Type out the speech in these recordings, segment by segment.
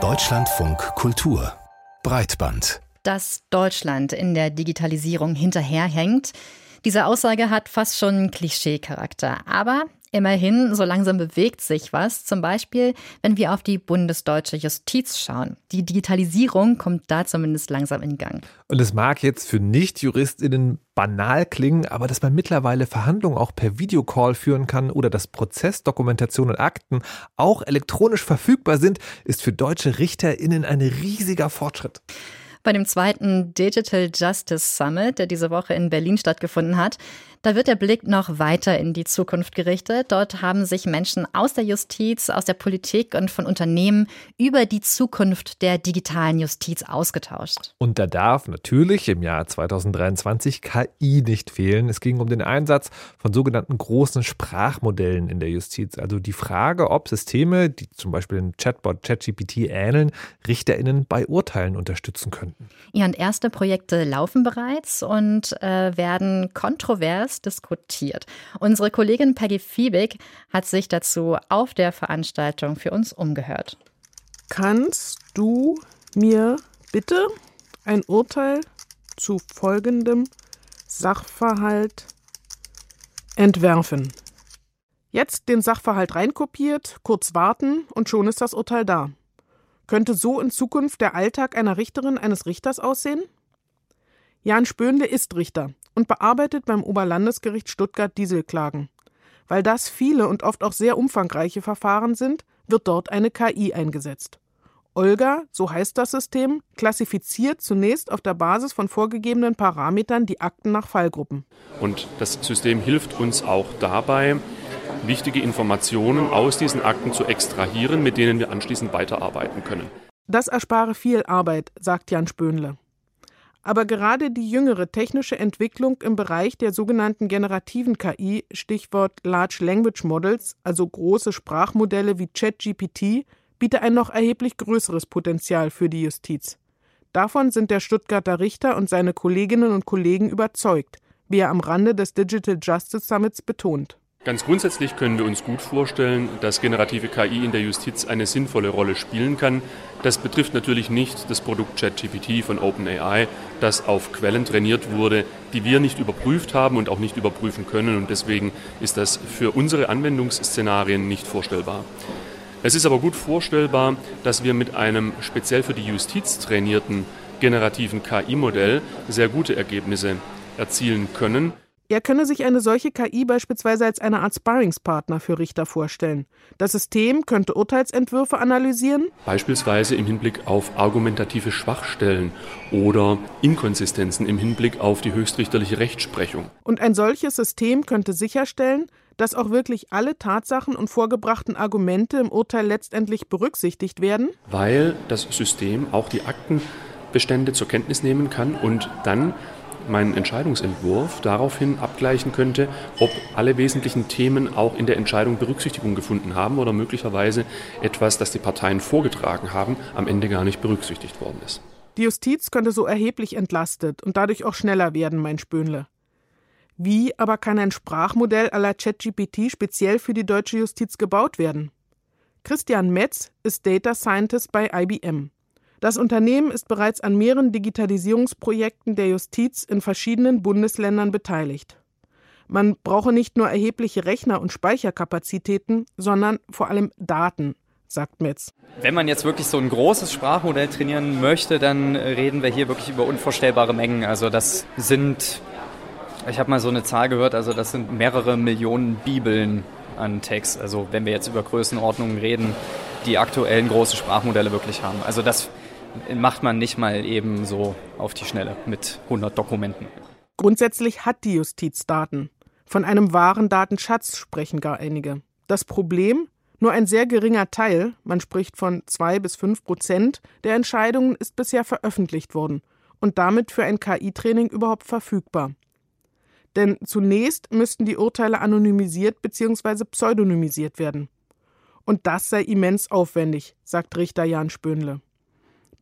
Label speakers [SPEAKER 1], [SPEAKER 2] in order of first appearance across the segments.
[SPEAKER 1] Deutschlandfunk Kultur Breitband
[SPEAKER 2] dass Deutschland in der Digitalisierung hinterherhängt. Diese Aussage hat fast schon Klischeecharakter. Aber Immerhin, so langsam bewegt sich was. Zum Beispiel, wenn wir auf die bundesdeutsche Justiz schauen. Die Digitalisierung kommt da zumindest langsam in Gang.
[SPEAKER 3] Und es mag jetzt für Nicht-JuristInnen banal klingen, aber dass man mittlerweile Verhandlungen auch per Videocall führen kann oder dass Prozessdokumentation und Akten auch elektronisch verfügbar sind, ist für deutsche RichterInnen ein riesiger Fortschritt.
[SPEAKER 2] Bei dem zweiten Digital Justice Summit, der diese Woche in Berlin stattgefunden hat, da wird der Blick noch weiter in die Zukunft gerichtet. Dort haben sich Menschen aus der Justiz, aus der Politik und von Unternehmen über die Zukunft der digitalen Justiz ausgetauscht.
[SPEAKER 3] Und da darf natürlich im Jahr 2023 KI nicht fehlen. Es ging um den Einsatz von sogenannten großen Sprachmodellen in der Justiz. Also die Frage, ob Systeme, die zum Beispiel den Chatbot ChatGPT ähneln, RichterInnen bei Urteilen unterstützen könnten.
[SPEAKER 2] Ja, und erste Projekte laufen bereits und äh, werden kontrovers kontrovers diskutiert. Unsere Kollegin Peggy Fiebig hat sich dazu auf der Veranstaltung für uns umgehört.
[SPEAKER 4] Kannst du mir bitte ein Urteil zu folgendem Sachverhalt entwerfen? Jetzt den Sachverhalt reinkopiert, kurz warten und schon ist das Urteil da. Könnte so in Zukunft der Alltag einer Richterin, eines Richters aussehen? Jan Spöhnle ist Richter und bearbeitet beim Oberlandesgericht Stuttgart Dieselklagen. Weil das viele und oft auch sehr umfangreiche Verfahren sind, wird dort eine KI eingesetzt. Olga, so heißt das System, klassifiziert zunächst auf der Basis von vorgegebenen Parametern die Akten nach Fallgruppen.
[SPEAKER 5] Und das System hilft uns auch dabei, wichtige Informationen aus diesen Akten zu extrahieren, mit denen wir anschließend weiterarbeiten können.
[SPEAKER 4] Das erspare viel Arbeit, sagt Jan Spöhnle. Aber gerade die jüngere technische Entwicklung im Bereich der sogenannten generativen KI, Stichwort Large Language Models, also große Sprachmodelle wie ChatGPT, bietet ein noch erheblich größeres Potenzial für die Justiz. Davon sind der Stuttgarter Richter und seine Kolleginnen und Kollegen überzeugt, wie er am Rande des Digital Justice Summits betont.
[SPEAKER 5] Ganz grundsätzlich können wir uns gut vorstellen, dass generative KI in der Justiz eine sinnvolle Rolle spielen kann. Das betrifft natürlich nicht das Produkt ChatGPT von OpenAI, das auf Quellen trainiert wurde, die wir nicht überprüft haben und auch nicht überprüfen können. Und deswegen ist das für unsere Anwendungsszenarien nicht vorstellbar. Es ist aber gut vorstellbar, dass wir mit einem speziell für die Justiz trainierten generativen KI-Modell sehr gute Ergebnisse erzielen können.
[SPEAKER 4] Er könne sich eine solche KI beispielsweise als eine Art Sparringspartner für Richter vorstellen. Das System könnte Urteilsentwürfe analysieren,
[SPEAKER 5] beispielsweise im Hinblick auf argumentative Schwachstellen oder Inkonsistenzen im Hinblick auf die höchstrichterliche Rechtsprechung.
[SPEAKER 4] Und ein solches System könnte sicherstellen, dass auch wirklich alle Tatsachen und vorgebrachten Argumente im Urteil letztendlich berücksichtigt werden?
[SPEAKER 5] Weil das System auch die Aktenbestände zur Kenntnis nehmen kann und dann meinen Entscheidungsentwurf daraufhin abgleichen könnte, ob alle wesentlichen Themen auch in der Entscheidung Berücksichtigung gefunden haben oder möglicherweise etwas, das die Parteien vorgetragen haben, am Ende gar nicht berücksichtigt worden ist.
[SPEAKER 4] Die Justiz könnte so erheblich entlastet und dadurch auch schneller werden, mein Spönle. Wie aber kann ein Sprachmodell à la ChatGPT speziell für die deutsche Justiz gebaut werden? Christian Metz ist Data Scientist bei IBM. Das Unternehmen ist bereits an mehreren Digitalisierungsprojekten der Justiz in verschiedenen Bundesländern beteiligt. Man brauche nicht nur erhebliche Rechner- und Speicherkapazitäten, sondern vor allem Daten, sagt Metz.
[SPEAKER 6] Wenn man jetzt wirklich so ein großes Sprachmodell trainieren möchte, dann reden wir hier wirklich über unvorstellbare Mengen. Also das sind, ich habe mal so eine Zahl gehört, also das sind mehrere Millionen Bibeln an Text. Also wenn wir jetzt über Größenordnungen reden, die aktuellen großen Sprachmodelle wirklich haben. Also das macht man nicht mal eben so auf die Schnelle mit 100 Dokumenten.
[SPEAKER 4] Grundsätzlich hat die Justiz Daten. Von einem wahren Datenschatz sprechen gar einige. Das Problem? Nur ein sehr geringer Teil, man spricht von zwei bis fünf Prozent, der Entscheidungen ist bisher veröffentlicht worden und damit für ein KI-Training überhaupt verfügbar. Denn zunächst müssten die Urteile anonymisiert bzw. pseudonymisiert werden. Und das sei immens aufwendig, sagt Richter Jan Spönle.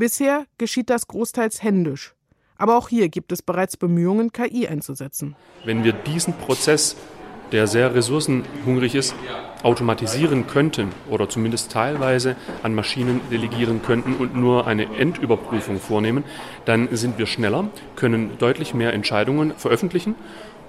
[SPEAKER 4] Bisher geschieht das großteils händisch. Aber auch hier gibt es bereits Bemühungen, KI einzusetzen.
[SPEAKER 5] Wenn wir diesen Prozess der sehr ressourcenhungrig ist, automatisieren könnten oder zumindest teilweise an Maschinen delegieren könnten und nur eine Endüberprüfung vornehmen, dann sind wir schneller, können deutlich mehr Entscheidungen veröffentlichen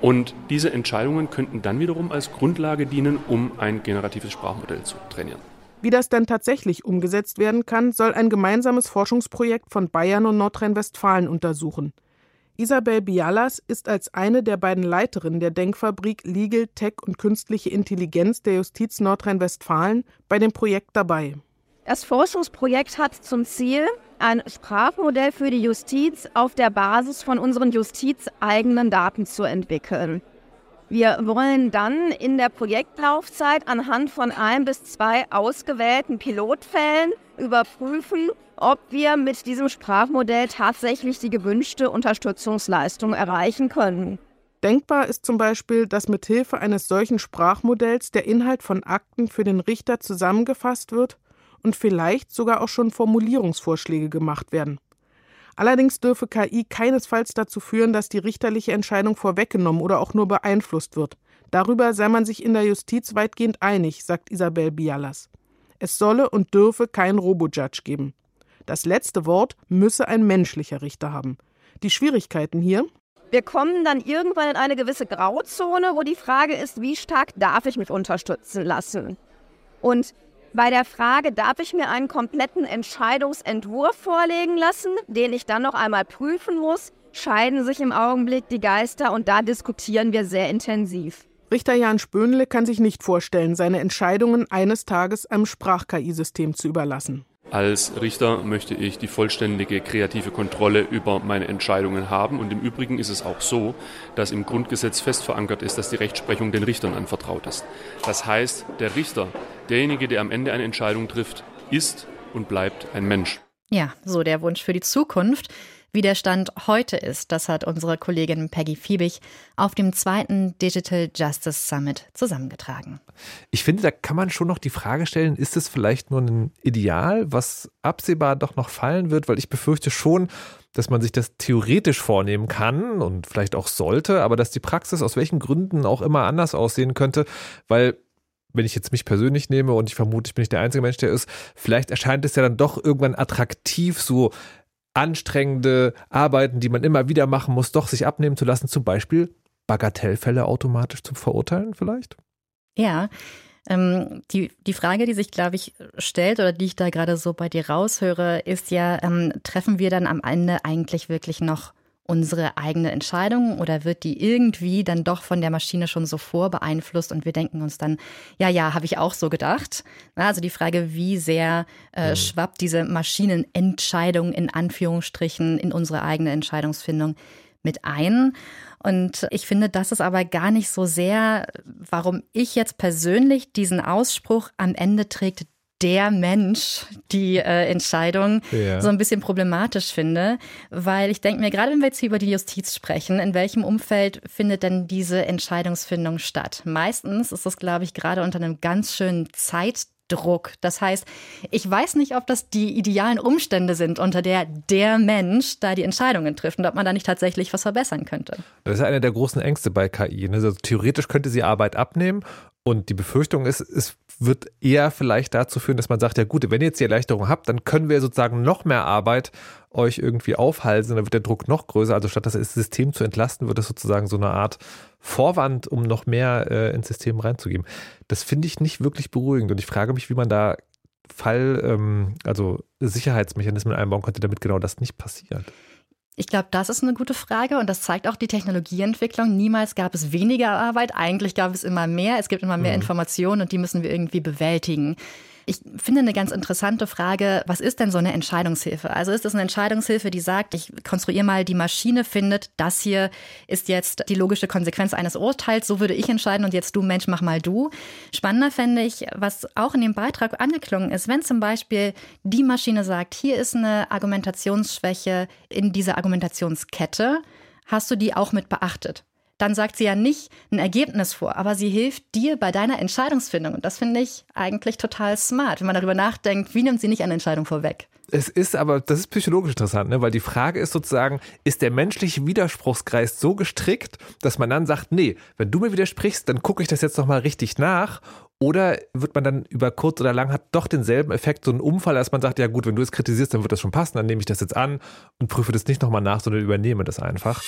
[SPEAKER 5] und diese Entscheidungen könnten dann wiederum als Grundlage dienen, um ein generatives Sprachmodell zu trainieren.
[SPEAKER 4] Wie das dann tatsächlich umgesetzt werden kann, soll ein gemeinsames Forschungsprojekt von Bayern und Nordrhein-Westfalen untersuchen. Isabel Bialas ist als eine der beiden Leiterinnen der Denkfabrik Legal, Tech und Künstliche Intelligenz der Justiz Nordrhein-Westfalen bei dem Projekt dabei.
[SPEAKER 7] Das Forschungsprojekt hat zum Ziel, ein Sprachmodell für die Justiz auf der Basis von unseren justizeigenen Daten zu entwickeln. Wir wollen dann in der Projektlaufzeit anhand von ein bis zwei ausgewählten Pilotfällen überprüfen, ob wir mit diesem Sprachmodell tatsächlich die gewünschte Unterstützungsleistung erreichen können.
[SPEAKER 4] Denkbar ist zum Beispiel, dass mit Hilfe eines solchen Sprachmodells der Inhalt von Akten für den Richter zusammengefasst wird und vielleicht sogar auch schon Formulierungsvorschläge gemacht werden. Allerdings dürfe KI keinesfalls dazu führen, dass die richterliche Entscheidung vorweggenommen oder auch nur beeinflusst wird. Darüber sei man sich in der Justiz weitgehend einig, sagt Isabel Bialas. Es solle und dürfe kein Robo-Judge geben. Das letzte Wort müsse ein menschlicher Richter haben. Die Schwierigkeiten hier?
[SPEAKER 7] Wir kommen dann irgendwann in eine gewisse Grauzone, wo die Frage ist, wie stark darf ich mich unterstützen lassen? Und bei der Frage, darf ich mir einen kompletten Entscheidungsentwurf vorlegen lassen, den ich dann noch einmal prüfen muss, scheiden sich im Augenblick die Geister und da diskutieren wir sehr intensiv.
[SPEAKER 4] Richter Jan Spönle kann sich nicht vorstellen, seine Entscheidungen eines Tages einem Sprach-KI-System zu überlassen.
[SPEAKER 5] Als Richter möchte ich die vollständige kreative Kontrolle über meine Entscheidungen haben. Und im Übrigen ist es auch so, dass im Grundgesetz fest verankert ist, dass die Rechtsprechung den Richtern anvertraut ist. Das heißt, der Richter, derjenige, der am Ende eine Entscheidung trifft, ist und bleibt ein Mensch.
[SPEAKER 2] Ja, so der Wunsch für die Zukunft. Wie der Stand heute ist, das hat unsere Kollegin Peggy Fiebig auf dem zweiten Digital Justice Summit zusammengetragen.
[SPEAKER 3] Ich finde, da kann man schon noch die Frage stellen, ist es vielleicht nur ein Ideal, was absehbar doch noch fallen wird? Weil ich befürchte schon, dass man sich das theoretisch vornehmen kann und vielleicht auch sollte, aber dass die Praxis aus welchen Gründen auch immer anders aussehen könnte, weil wenn ich jetzt mich persönlich nehme und ich vermute, ich bin nicht der einzige Mensch, der ist, vielleicht erscheint es ja dann doch irgendwann attraktiv, so anstrengende Arbeiten, die man immer wieder machen muss, doch sich abnehmen zu lassen, zum Beispiel Bagatellfälle automatisch zu verurteilen vielleicht?
[SPEAKER 2] Ja, ähm, die, die Frage, die sich, glaube ich, stellt oder die ich da gerade so bei dir raushöre, ist ja, ähm, treffen wir dann am Ende eigentlich wirklich noch unsere eigene Entscheidung oder wird die irgendwie dann doch von der Maschine schon so vorbeeinflusst und wir denken uns dann, ja, ja, habe ich auch so gedacht. Also die Frage, wie sehr äh, mhm. schwappt diese Maschinenentscheidung in Anführungsstrichen in unsere eigene Entscheidungsfindung mit ein. Und ich finde, das ist aber gar nicht so sehr, warum ich jetzt persönlich diesen Ausspruch am Ende trägt der Mensch die äh, Entscheidung ja. so ein bisschen problematisch finde, weil ich denke mir, gerade wenn wir jetzt hier über die Justiz sprechen, in welchem Umfeld findet denn diese Entscheidungsfindung statt? Meistens ist das, glaube ich, gerade unter einem ganz schönen Zeitdruck. Das heißt, ich weiß nicht, ob das die idealen Umstände sind, unter der der Mensch da die Entscheidungen trifft und ob man da nicht tatsächlich was verbessern könnte.
[SPEAKER 3] Das ist einer der großen Ängste bei KI. Ne? Also theoretisch könnte sie Arbeit abnehmen und die Befürchtung ist, es wird eher vielleicht dazu führen, dass man sagt, ja gut, wenn ihr jetzt die Erleichterung habt, dann können wir sozusagen noch mehr Arbeit euch irgendwie aufhalsen, dann wird der Druck noch größer. Also statt das System zu entlasten, wird es sozusagen so eine Art Vorwand, um noch mehr äh, ins System reinzugeben. Das finde ich nicht wirklich beruhigend und ich frage mich, wie man da Fall, ähm, also Sicherheitsmechanismen einbauen könnte, damit genau das nicht passiert.
[SPEAKER 2] Ich glaube, das ist eine gute Frage und das zeigt auch die Technologieentwicklung. Niemals gab es weniger Arbeit, eigentlich gab es immer mehr. Es gibt immer mehr mhm. Informationen und die müssen wir irgendwie bewältigen. Ich finde eine ganz interessante Frage, was ist denn so eine Entscheidungshilfe? Also ist es eine Entscheidungshilfe, die sagt, ich konstruiere mal, die Maschine findet, das hier ist jetzt die logische Konsequenz eines Urteils, so würde ich entscheiden und jetzt du Mensch, mach mal du. Spannender fände ich, was auch in dem Beitrag angeklungen ist, wenn zum Beispiel die Maschine sagt, hier ist eine Argumentationsschwäche in dieser Argumentationskette, hast du die auch mit beachtet? Dann sagt sie ja nicht ein Ergebnis vor, aber sie hilft dir bei deiner Entscheidungsfindung. Und das finde ich eigentlich total smart, wenn man darüber nachdenkt, wie nimmt sie nicht eine Entscheidung vorweg.
[SPEAKER 3] Es ist aber, das ist psychologisch interessant, ne? weil die Frage ist sozusagen, ist der menschliche Widerspruchskreis so gestrickt, dass man dann sagt, nee, wenn du mir widersprichst, dann gucke ich das jetzt nochmal richtig nach oder wird man dann über kurz oder lang hat doch denselben Effekt, so einen Unfall, dass man sagt, ja gut, wenn du es kritisierst, dann wird das schon passen, dann nehme ich das jetzt an und prüfe das nicht nochmal nach, sondern übernehme das einfach.